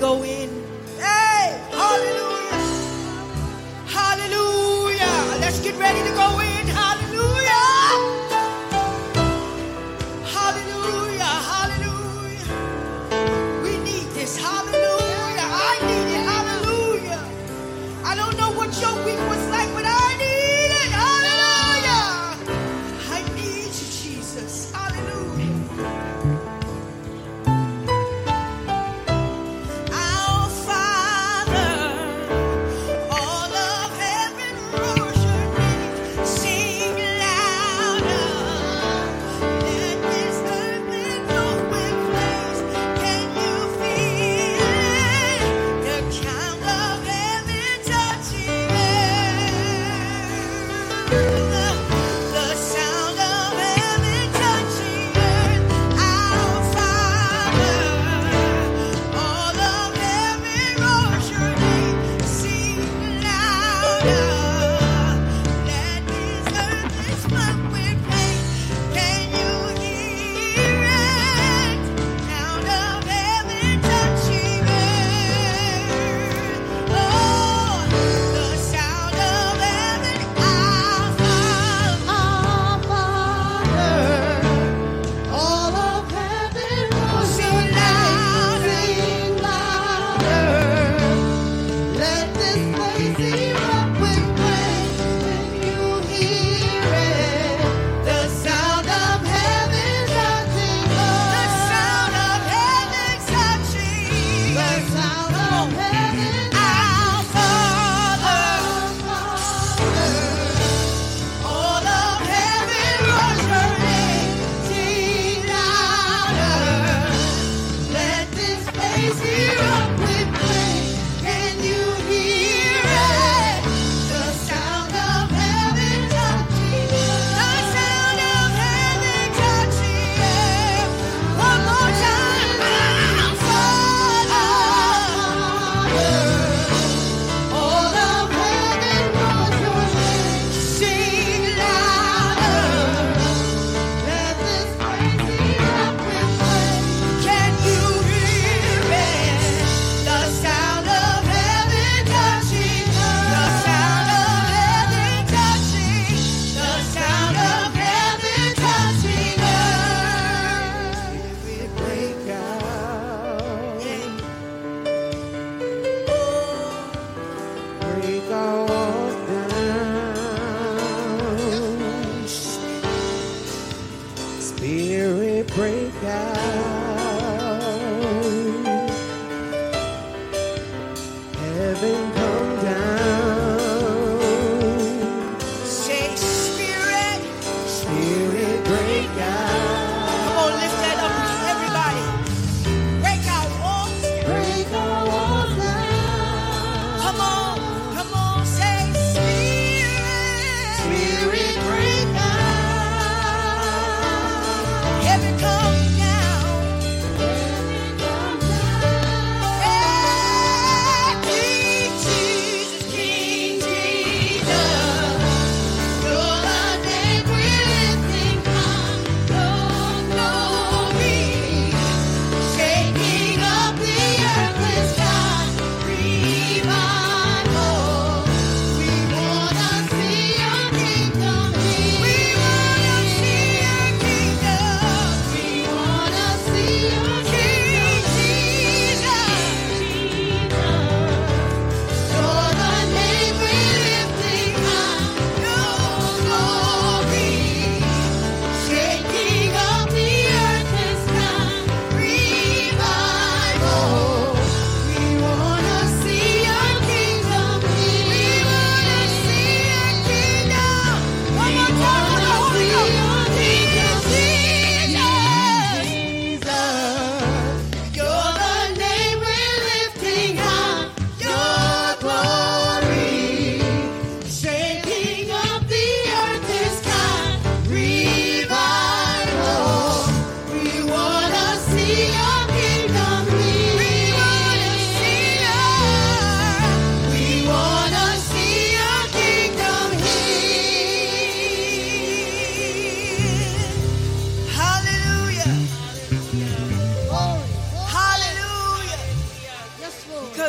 to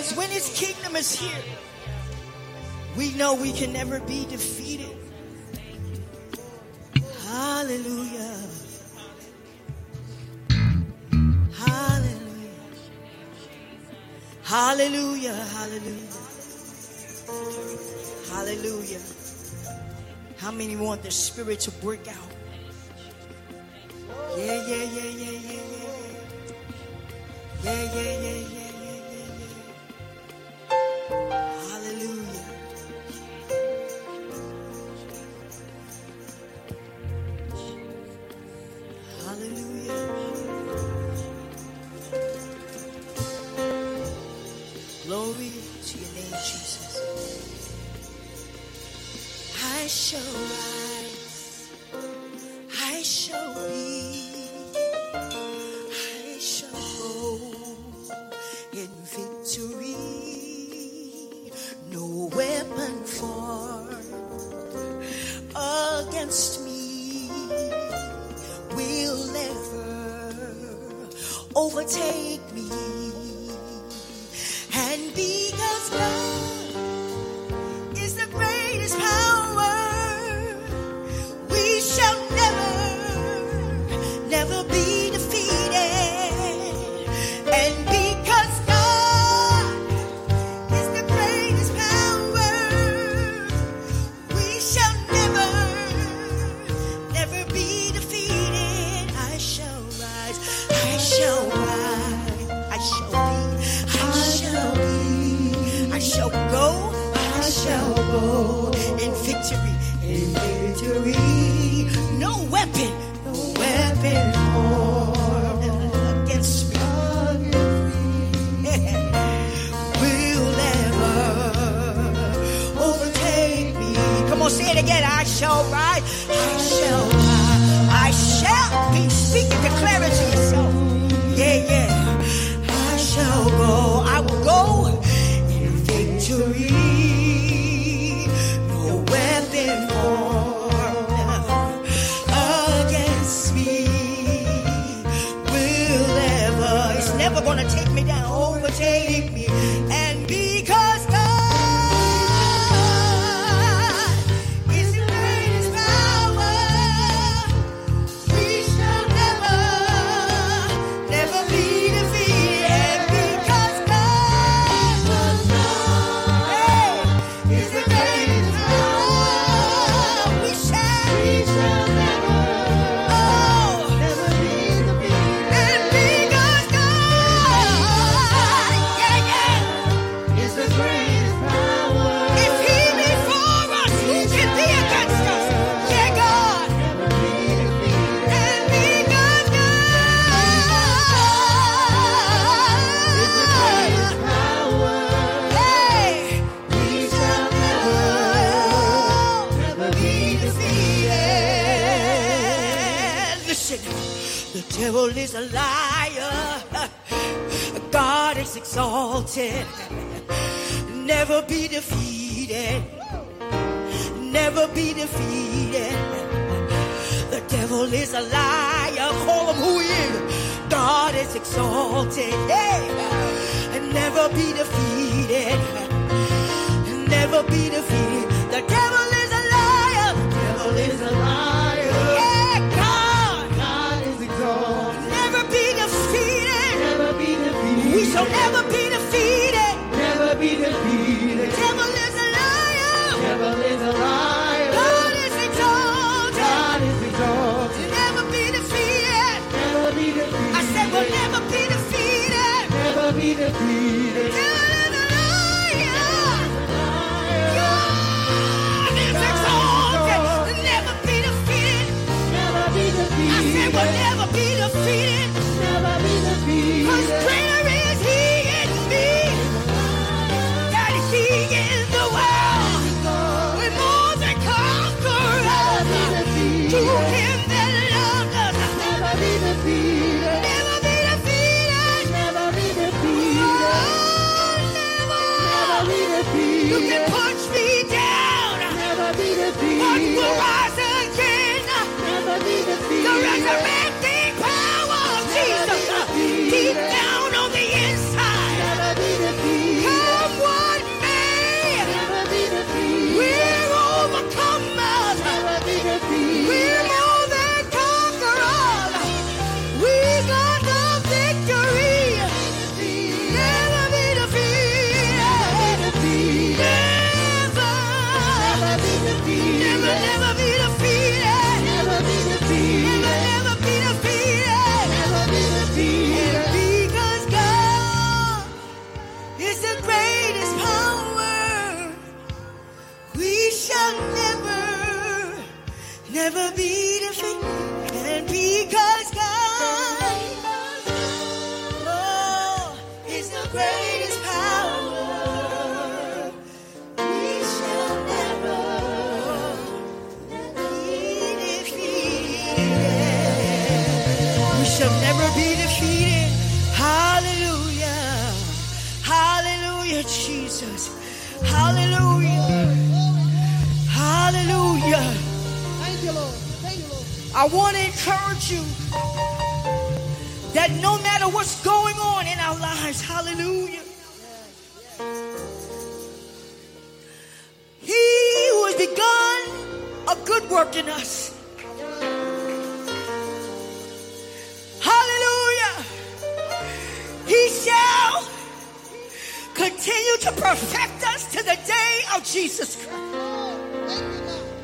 because when his kingdom is here, we know we can never be defeated. Hallelujah. Hallelujah. Hallelujah. Hallelujah. Hallelujah. How many want the spirit to break out? Yeah, yeah, yeah, yeah, yeah, yeah. Yeah, yeah, yeah, yeah. to your name, Jesus. I shall rise. I shall be. I shall go in victory. No weapon formed against me will ever overtake. never gonna take me down. Oh, Overtake. devil is a liar. God is exalted. Never be defeated. Never be defeated. The devil is a liar. Call him who he is. God is exalted. Hey, never be defeated. Never be defeated. The devil is a liar. The devil is a liar. shall ever be. I want to encourage you matter what's going on in our lives, hallelujah. He who has begun a good work in us. Hallelujah. He shall continue to perfect us to the day of Jesus Christ.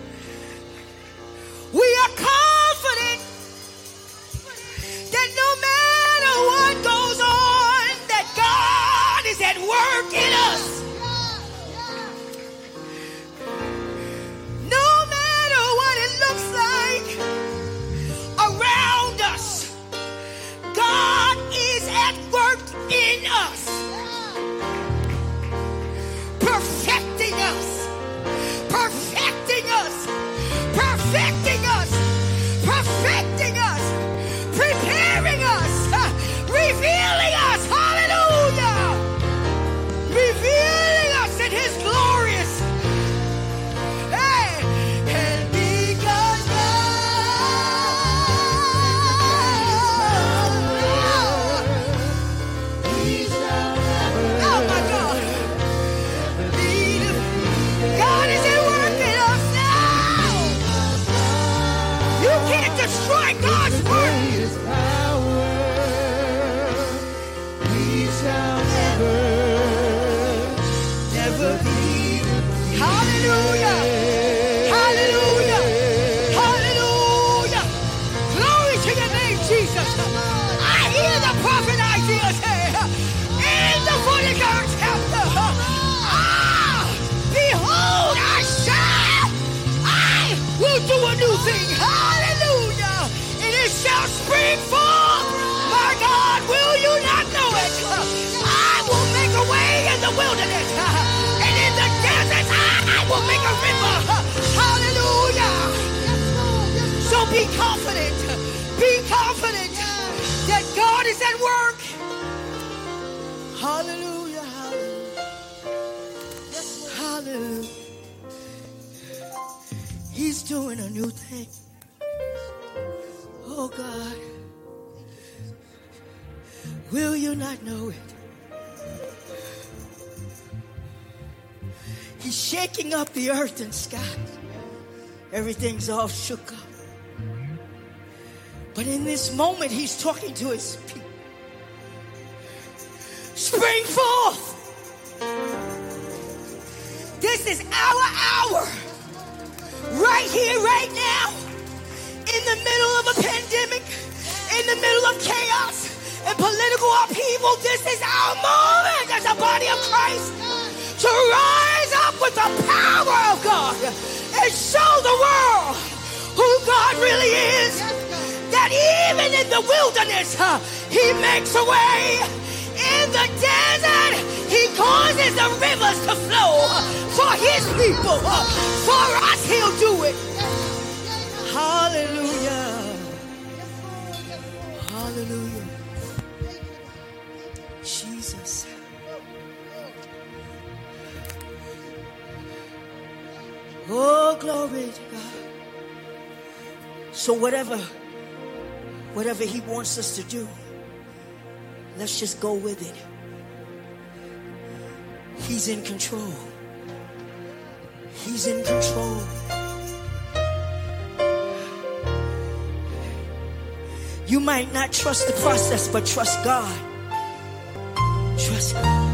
Be confident. Be confident that God is at work. Hallelujah. Hallelujah. Hallelujah. He's doing a new thing. Oh God. Will you not know it? He's shaking up the earth and sky. Everything's all shook up. But in this moment, he's talking to his people. Spring forth. This is our hour. Right here, right now. In the middle of a pandemic, in the middle of chaos and political upheaval, this is our moment as a body of Christ to rise up with the power of God and show the world who God really is. That even in the wilderness, He makes a way. In the desert, He causes the rivers to flow for His people. For us, He'll do it. Hallelujah. Hallelujah. Jesus. Oh, glory to God. So whatever, whatever he wants us to do, let's just go with it. He's in control. He's in control. You might not trust the process, but trust God. Trust God.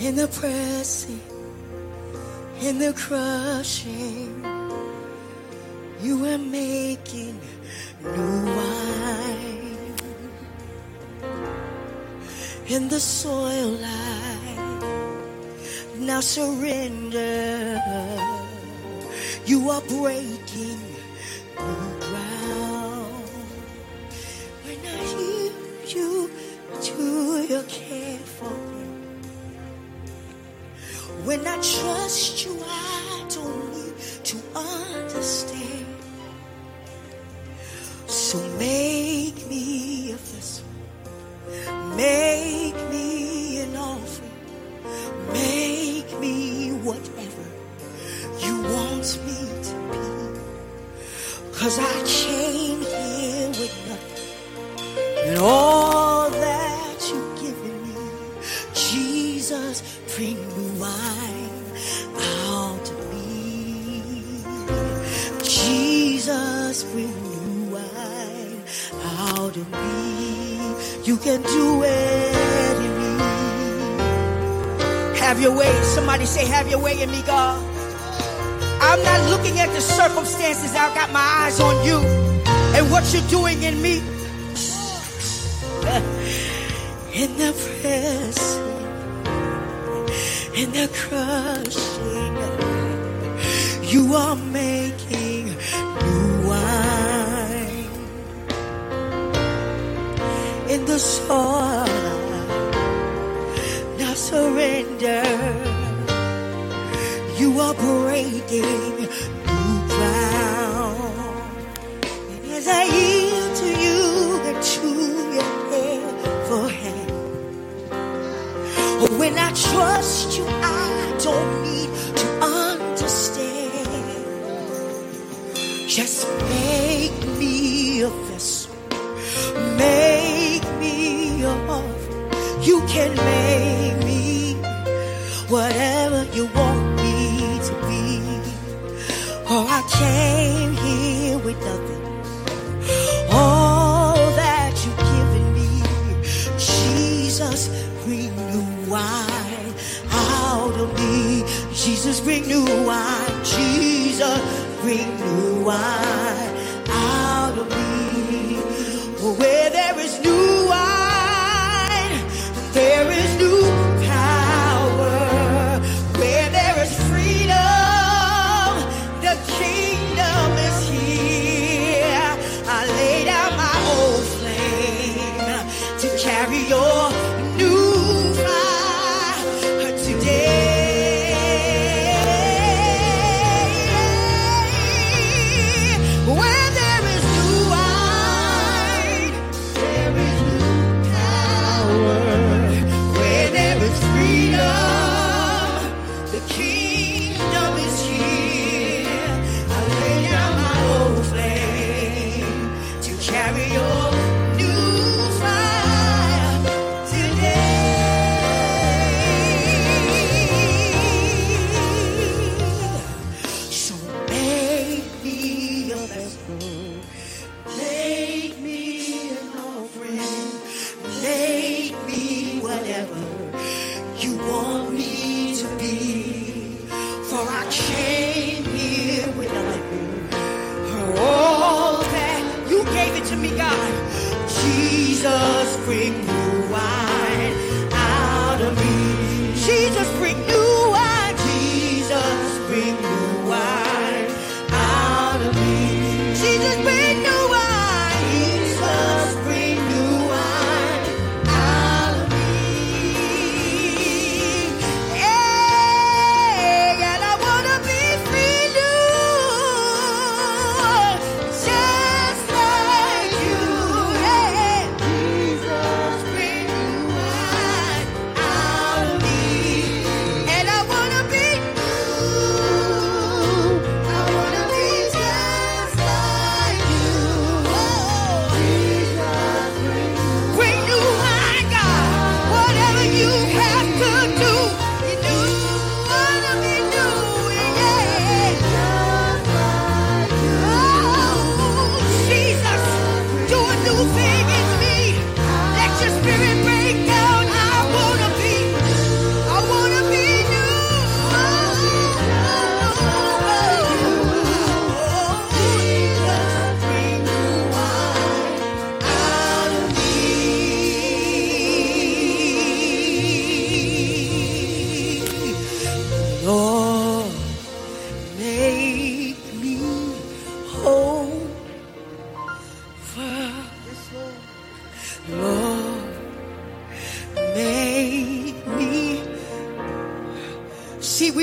In the pressing, in the crushing, you are making new wine. In the soil, I now surrender. You are breaking in me. Have your way. Somebody say, Have your way in me, God. I'm not looking at the circumstances. I've got my eyes on you and what you're doing in me. in the pressing, in the crushing, you are making. the shore. Now surrender. You are breaking new ground. And as I yield to you and to your helpful hand, oh, when I trust you, I don't need to understand. Just. Be can make me whatever you want me to be. Oh, I came here with nothing. All that you've given me, Jesus, renew wine out of me. Jesus, renew wine. Jesus, renew wine.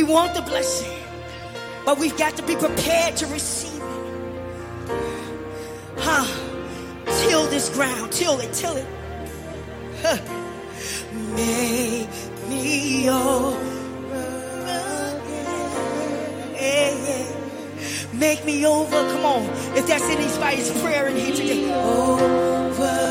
want the blessing, but we've got to be prepared to receive it. Huh? Till this ground, till it, till it. Huh. Make me your Make me over. Come on. If that's anybody's prayer in here today. Over.